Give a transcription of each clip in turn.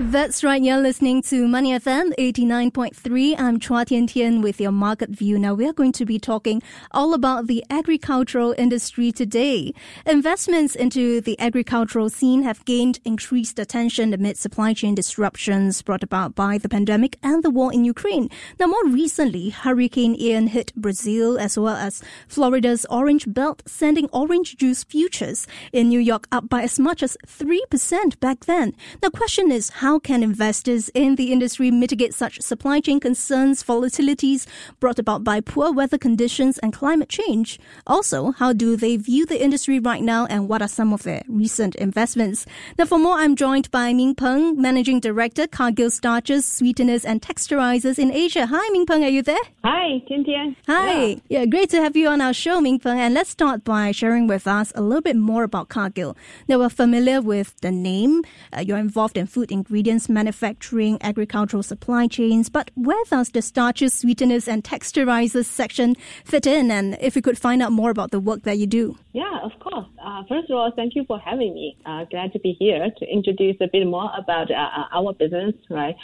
That's right. You're listening to Money FM 89.3. I'm Chua Tian Tian with your market view. Now we are going to be talking all about the agricultural industry today. Investments into the agricultural scene have gained increased attention amid supply chain disruptions brought about by the pandemic and the war in Ukraine. Now more recently, Hurricane Ian hit Brazil as well as Florida's orange belt, sending orange juice futures in New York up by as much as 3% back then. The question is, how can investors in the industry mitigate such supply chain concerns, volatilities brought about by poor weather conditions and climate change? Also, how do they view the industry right now and what are some of their recent investments? Now, for more, I'm joined by Ming Peng, Managing Director, Cargill Starches, Sweeteners and Texturizers in Asia. Hi, Ming Peng, are you there? Hi, Tian Tian. Hi. Yeah. yeah, great to have you on our show, Ming Peng. And let's start by sharing with us a little bit more about Cargill. Now, we're familiar with the name. Uh, you're involved in food ingredients ingredients manufacturing, agricultural supply chains. But where does the starches, sweeteners, and texturizers section fit in? And if we could find out more about the work that you do. Yeah, of course. Uh, first of all, thank you for having me. Uh, glad to be here to introduce a bit more about uh, uh our business, right?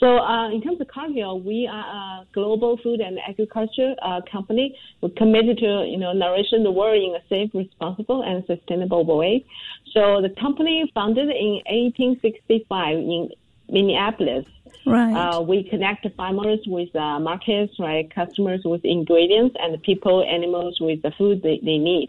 So, uh, in terms of Cargill, we are a global food and agriculture uh, company. We're committed to, you know, nourishing the world in a safe, responsible, and sustainable way. So, the company founded in 1865 in Minneapolis. Right. we connect farmers with markets, right? Customers with ingredients, and people, animals with the food they, they need.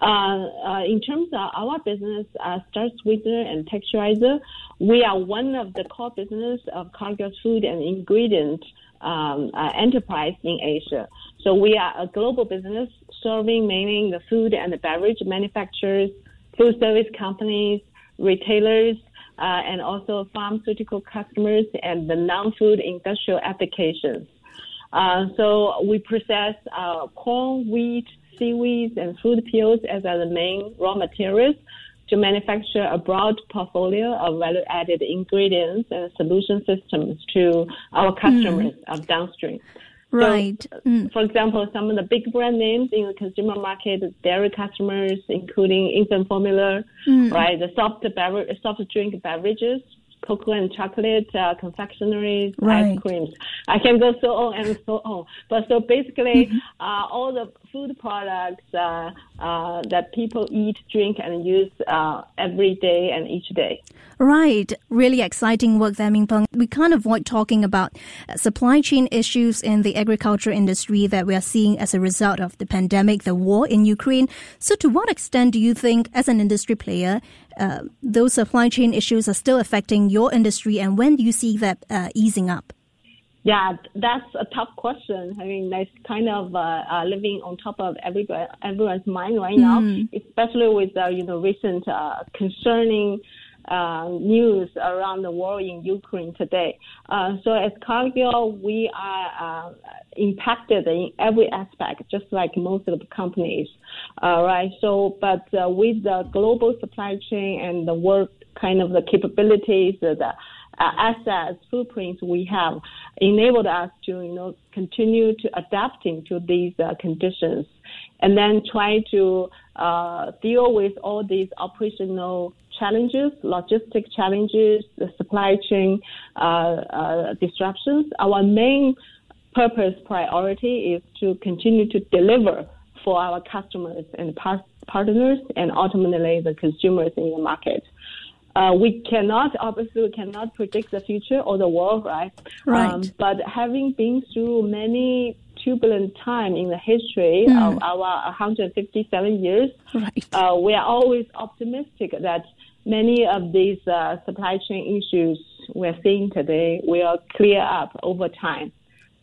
Uh, uh, in terms of our business, uh, Star Sweetener and Texturizer, we are one of the core business of Cargill Food and Ingredient um, uh, enterprise in Asia. So we are a global business serving mainly the food and the beverage manufacturers, food service companies, retailers, uh, and also pharmaceutical customers and the non-food industrial applications. Uh, so we process uh, corn, wheat, seaweeds and food peels as are the main raw materials to manufacture a broad portfolio of value-added ingredients and solution systems to our customers mm. of downstream. Right. So, mm. For example, some of the big brand names in the consumer market, dairy customers, including infant formula, mm. right, the soft beverage, soft drink beverages, cocoa and chocolate, uh, confectionaries, right. ice creams. I can go so on and so on. But so basically, mm-hmm. uh, all the food products uh, uh, that people eat, drink, and use uh, every day and each day. Right. Really exciting work there, Mingpeng. We can't avoid talking about supply chain issues in the agriculture industry that we are seeing as a result of the pandemic, the war in Ukraine. So to what extent do you think, as an industry player, uh, those supply chain issues are still affecting your industry and when do you see that uh, easing up? Yeah, that's a tough question. I mean, that's kind of uh, uh, living on top of everybody, everyone's mind right now, mm. especially with uh, you know recent uh, concerning uh, news around the war in Ukraine today. Uh, so as Cargill, we are uh, impacted in every aspect, just like most of the companies. Right. So, but uh, with the global supply chain and the work kind of the capabilities, the uh, assets, footprints we have enabled us to, you know, continue to adapting to these uh, conditions and then try to deal with all these operational challenges, logistic challenges, the supply chain uh, uh, disruptions. Our main purpose priority is to continue to deliver for our customers and par- partners and ultimately the consumers in the market. Uh, we cannot, obviously, we cannot predict the future or the world, right? Right. Um, but having been through many turbulent time in the history mm. of our 157 years, right. uh, we are always optimistic that many of these uh, supply chain issues we're seeing today will clear up over time.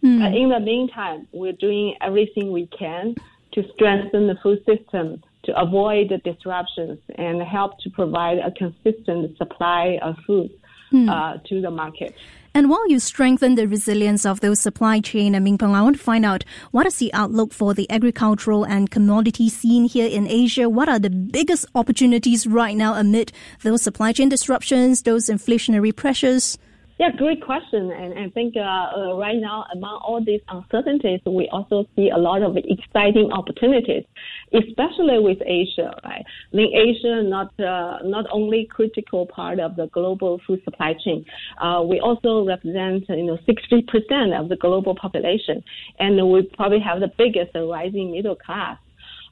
Mm. in the meantime, we're doing everything we can to strengthen the food system to avoid the disruptions and help to provide a consistent supply of food mm. uh, to the market. And while you strengthen the resilience of those supply chain, and Mingpeng, I want to find out what is the outlook for the agricultural and commodity scene here in Asia? What are the biggest opportunities right now amid those supply chain disruptions, those inflationary pressures? Yeah, great question. And I think uh, uh, right now, among all these uncertainties, we also see a lot of exciting opportunities, especially with Asia. Right, I think Asia not uh, not only critical part of the global food supply chain, uh, we also represent you know 60% of the global population, and we probably have the biggest rising middle class.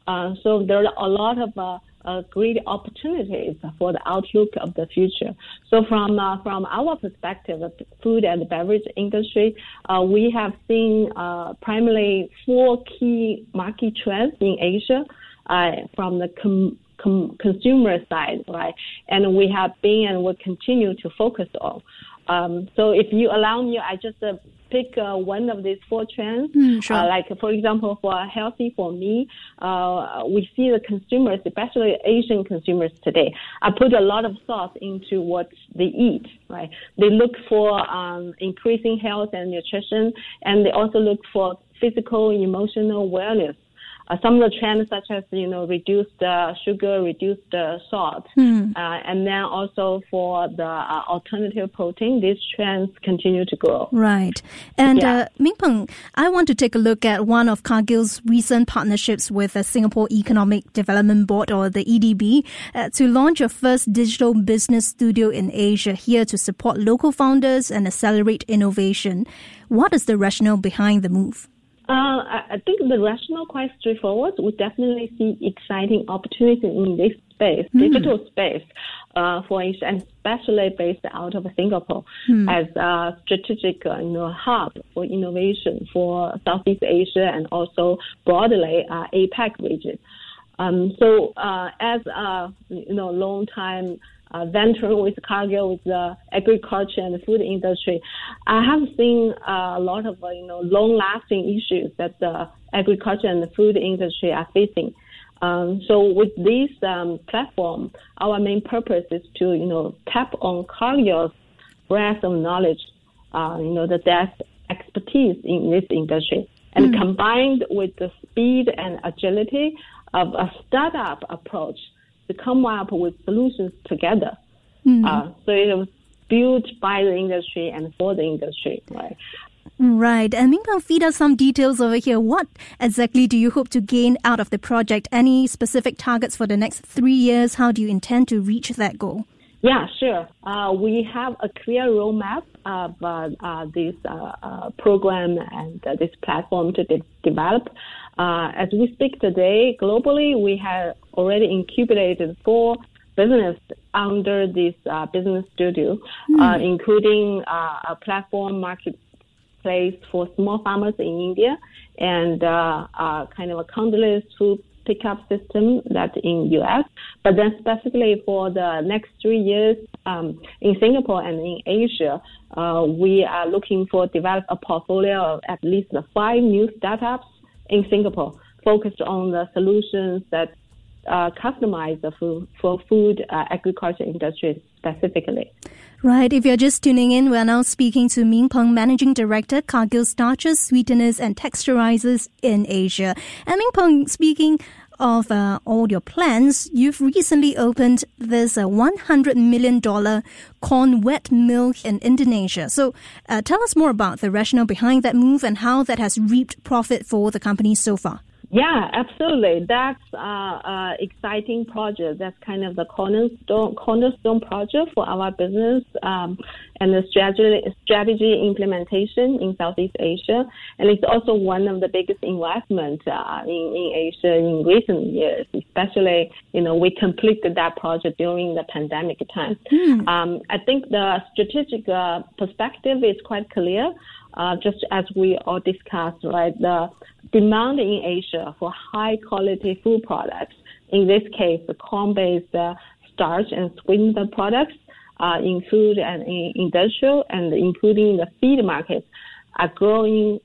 Uh, so there are a lot of uh, great opportunities for the outlook of the future. So from uh, from our perspective, the food and beverage industry, uh, we have seen uh, primarily four key market trends in Asia uh, from the com- com- consumer side, right? And we have been and will continue to focus on. Um, so if you allow me, I just uh, pick uh, one of these four trends. Mm, sure. uh, like for example, for healthy for me, uh, we see the consumers, especially Asian consumers today, I put a lot of thought into what they eat. Right? They look for um, increasing health and nutrition, and they also look for physical, emotional wellness uh, some of the trends such as you know reduced uh, sugar, reduced uh, salt, mm. and then also for the uh, alternative protein, these trends continue to grow. Right, and yeah. Mingpeng, I want to take a look at one of Cargill's recent partnerships with the Singapore Economic Development Board or the EDB to launch a first digital business studio in Asia here to support local founders and accelerate innovation. What is the rationale behind the move? Uh, I think the rationale quite straightforward. We definitely see exciting opportunities in this space, mm. digital space, uh, for Asia, and especially based out of Singapore mm. as a strategic, uh, you know, hub for innovation for Southeast Asia and also broadly uh, APAC region. Um, so, uh, as a you know long time uh, venturing with Cargill with the agriculture and the food industry, I have seen uh, a lot of uh, you know long-lasting issues that the agriculture and the food industry are facing. Um, so with this um, platform, our main purpose is to you know tap on Cargill's breadth of knowledge, uh, you know the depth expertise in this industry, and mm. combined with the speed and agility of a startup approach to come up with solutions together. Mm-hmm. Uh, so it was built by the industry and for the industry, right? Right. And Mingpeng, feed us some details over here. What exactly do you hope to gain out of the project? Any specific targets for the next three years? How do you intend to reach that goal? Yeah, sure. Uh, we have a clear roadmap of uh, uh, this uh, uh, program and uh, this platform to de- develop. as we speak today, globally, we have already incubated four business under this business studio, mm. including a platform marketplace for small farmers in India and kind of a contactless food pickup system that in US, but then specifically for the next three years um, in Singapore and in Asia, uh, we are looking for develop a portfolio of at least five new startups in Singapore focused on the solutions that uh, customize for, for food uh, agriculture industry specifically. Right. If you're just tuning in, we're now speaking to Mingpeng, Managing Director, Cargill Starches, Sweeteners and Texturizers in Asia. And Mingpeng, speaking of uh, all your plans, you've recently opened this uh, $100 million corn wet mill in Indonesia. So uh, tell us more about the rationale behind that move and how that has reaped profit for the company so far. Yeah, absolutely. That's uh, uh, exciting project. That's kind of the cornerstone cornerstone project for our business um, and the strategy strategy implementation in Southeast Asia. And it's also one of the biggest investment uh, in in Asia in recent years. Especially, you know, we completed that project during the pandemic time. Mm. Um, I think the strategic uh, perspective is quite clear. Uh, just as we all discussed, right, the demand in Asia for high quality food products, in this case, the corn-based uh, starch and sweetener products uh, in food and in industrial and including the feed markets are growing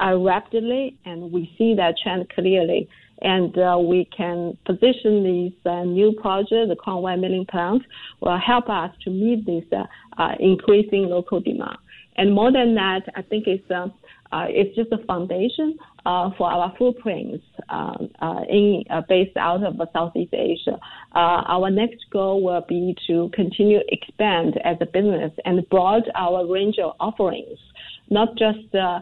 uh, rapidly, and we see that trend clearly. And uh, we can position these uh, new projects, the corn wet milling plants, will help us to meet this uh, increasing local demand. And more than that, I think it's uh, uh, it's just a foundation uh, for our footprints um, uh, in uh, based out of Southeast Asia. Uh, our next goal will be to continue expand as a business and broaden our range of offerings, not just uh,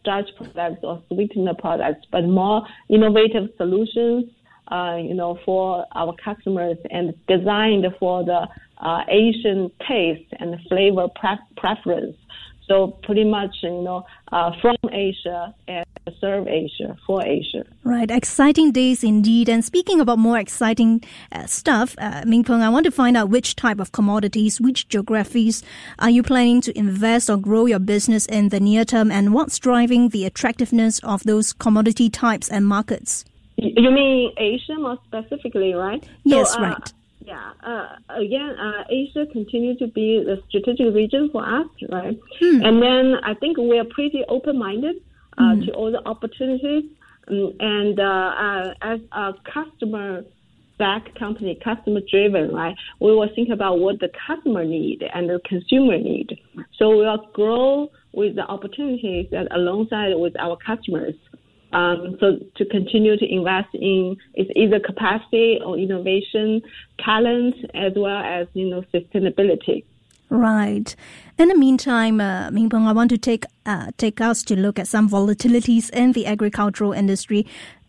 starch products or sweetener products, but more innovative solutions. you know, for our customers and designed for the Asian taste and flavor pre- preference. So pretty much, you know, uh, from Asia and serve Asia for Asia. Right, exciting days indeed. And speaking about more exciting uh, stuff, uh, Mingpeng, I want to find out which type of commodities, which geographies are you planning to invest or grow your business in the near term, and what's driving the attractiveness of those commodity types and markets? You mean Asia more specifically, right? Yes, so, uh, right. Yeah. Uh, again, uh, Asia continues to be the strategic region for us, right? Hmm. And then I think we are pretty open-minded uh, hmm. to all the opportunities. Um, and uh, uh, as a customer back company, customer driven, right? We will think about what the customer need and the consumer need. So we will grow with the opportunities that alongside with our customers. Um, so to continue to invest in is either capacity or innovation, talent, as well as you know sustainability. Right. In the meantime, uh, Mingpeng, I want to take uh, take us to look at some volatilities in the agricultural industry.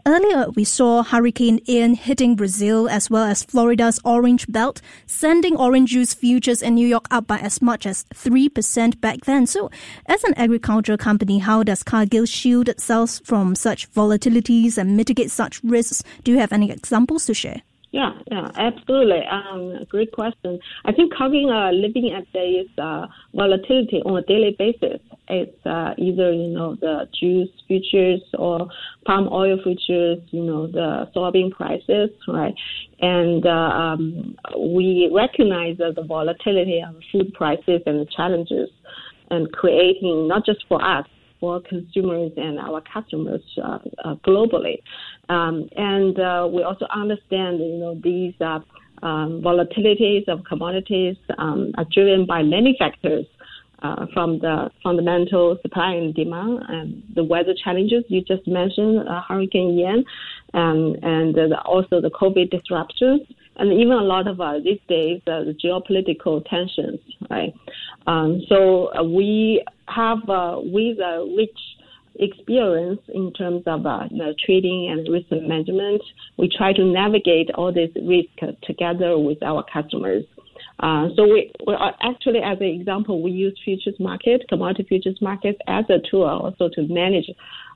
Earlier, we saw Hurricane Ian hitting Brazil as well as Florida's orange belt, sending orange juice futures in New York up by as much as 3% back then. So, as an agriculture company, how does Cargill shield itself from such volatilities and mitigate such risks? Do you have any examples to share? Yeah, yeah, absolutely. Um, great question. I think Cargill uh, living at this uh, volatility on a daily basis. It's uh, either you know the juice futures or palm oil futures, you know the soybean prices, right? And uh, um, we recognize the volatility of food prices and the challenges, and creating not just for us for consumers and our customers uh, uh, globally. Um, and uh, we also understand, you know, these uh, um, volatilities of commodities um, are driven by many factors. Uh, from the fundamental supply and demand and the weather challenges you just mentioned, uh, Hurricane Ian, um, and uh, also the COVID disruptions, and even a lot of uh, these days uh, the geopolitical tensions, right? Um, so uh, we have uh, with a rich experience in terms of uh, trading and risk management. We try to navigate all this risk together with our customers. Uh, so we, we are actually, as an example, we use futures market, commodity futures market as a tool also to manage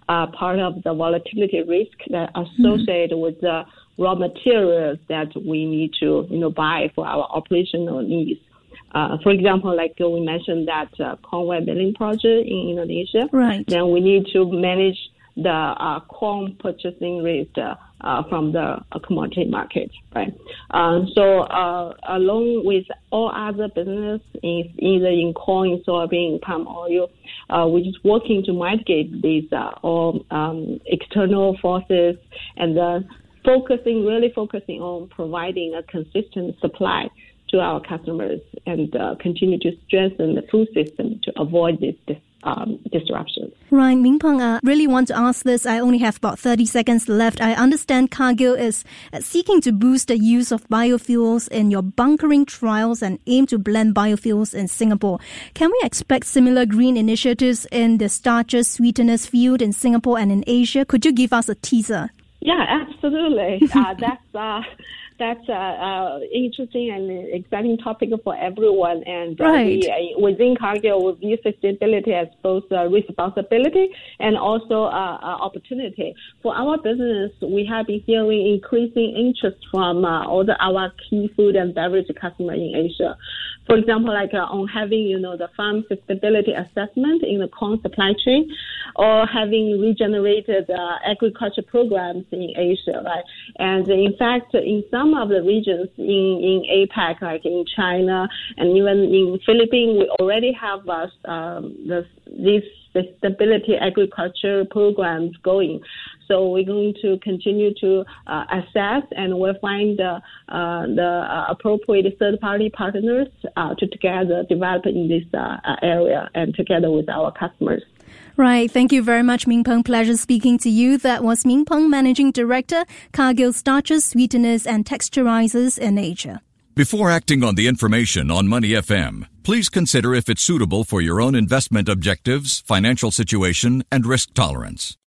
uh, part of the volatility risk that associated mm-hmm. with the raw materials that we need to, you know, buy for our operational needs. Uh, for example, like we mentioned that uh, corn wet milling project in Indonesia. Right. Then we need to manage the uh, corn purchasing rate uh, uh, from the uh, commodity market, right? Um, so uh, along with all other business, in, either in corn, soybean, palm oil, uh, we're just working to mitigate these all um, external forces and focusing, really focusing on providing a consistent supply to our customers and uh, continue to strengthen the food system to avoid this, this um, disruptions. Right, Mingpeng, I really want to ask this. I only have about 30 seconds left. I understand Cargill is uh, seeking to boost the use of biofuels in your bunkering trials and aim to blend biofuels in Singapore. Can we expect similar green initiatives in the starches sweeteners field in Singapore and in Asia? Could you give us a teaser? Yeah, absolutely. uh, that's uh, that's a, a interesting and exciting topic for everyone. And uh, right. we, uh, within Cargill, we view sustainability as both a responsibility and also an opportunity. For our business, we have been hearing increasing interest from uh, all the, our key food and beverage customers in Asia. For example, like uh, on having, you know, the farm sustainability assessment in the corn supply chain or having regenerated uh, agriculture programs in Asia, right? And in fact, in some of the regions in, in APAC, like in China and even in Philippines, we already have uh, um, the, these sustainability agriculture programs going. So we're going to continue to uh, assess and we'll find uh, the appropriate third party partners to together develop in this area and together with our customers. Right. Thank you very much, Ming Peng. Pleasure speaking to you. That was Ming Peng, Managing Director, Cargill Starches, Sweeteners and Texturizers in Asia. Before acting on the information on Money FM, please consider if it's suitable for your own investment objectives, financial situation, and risk tolerance.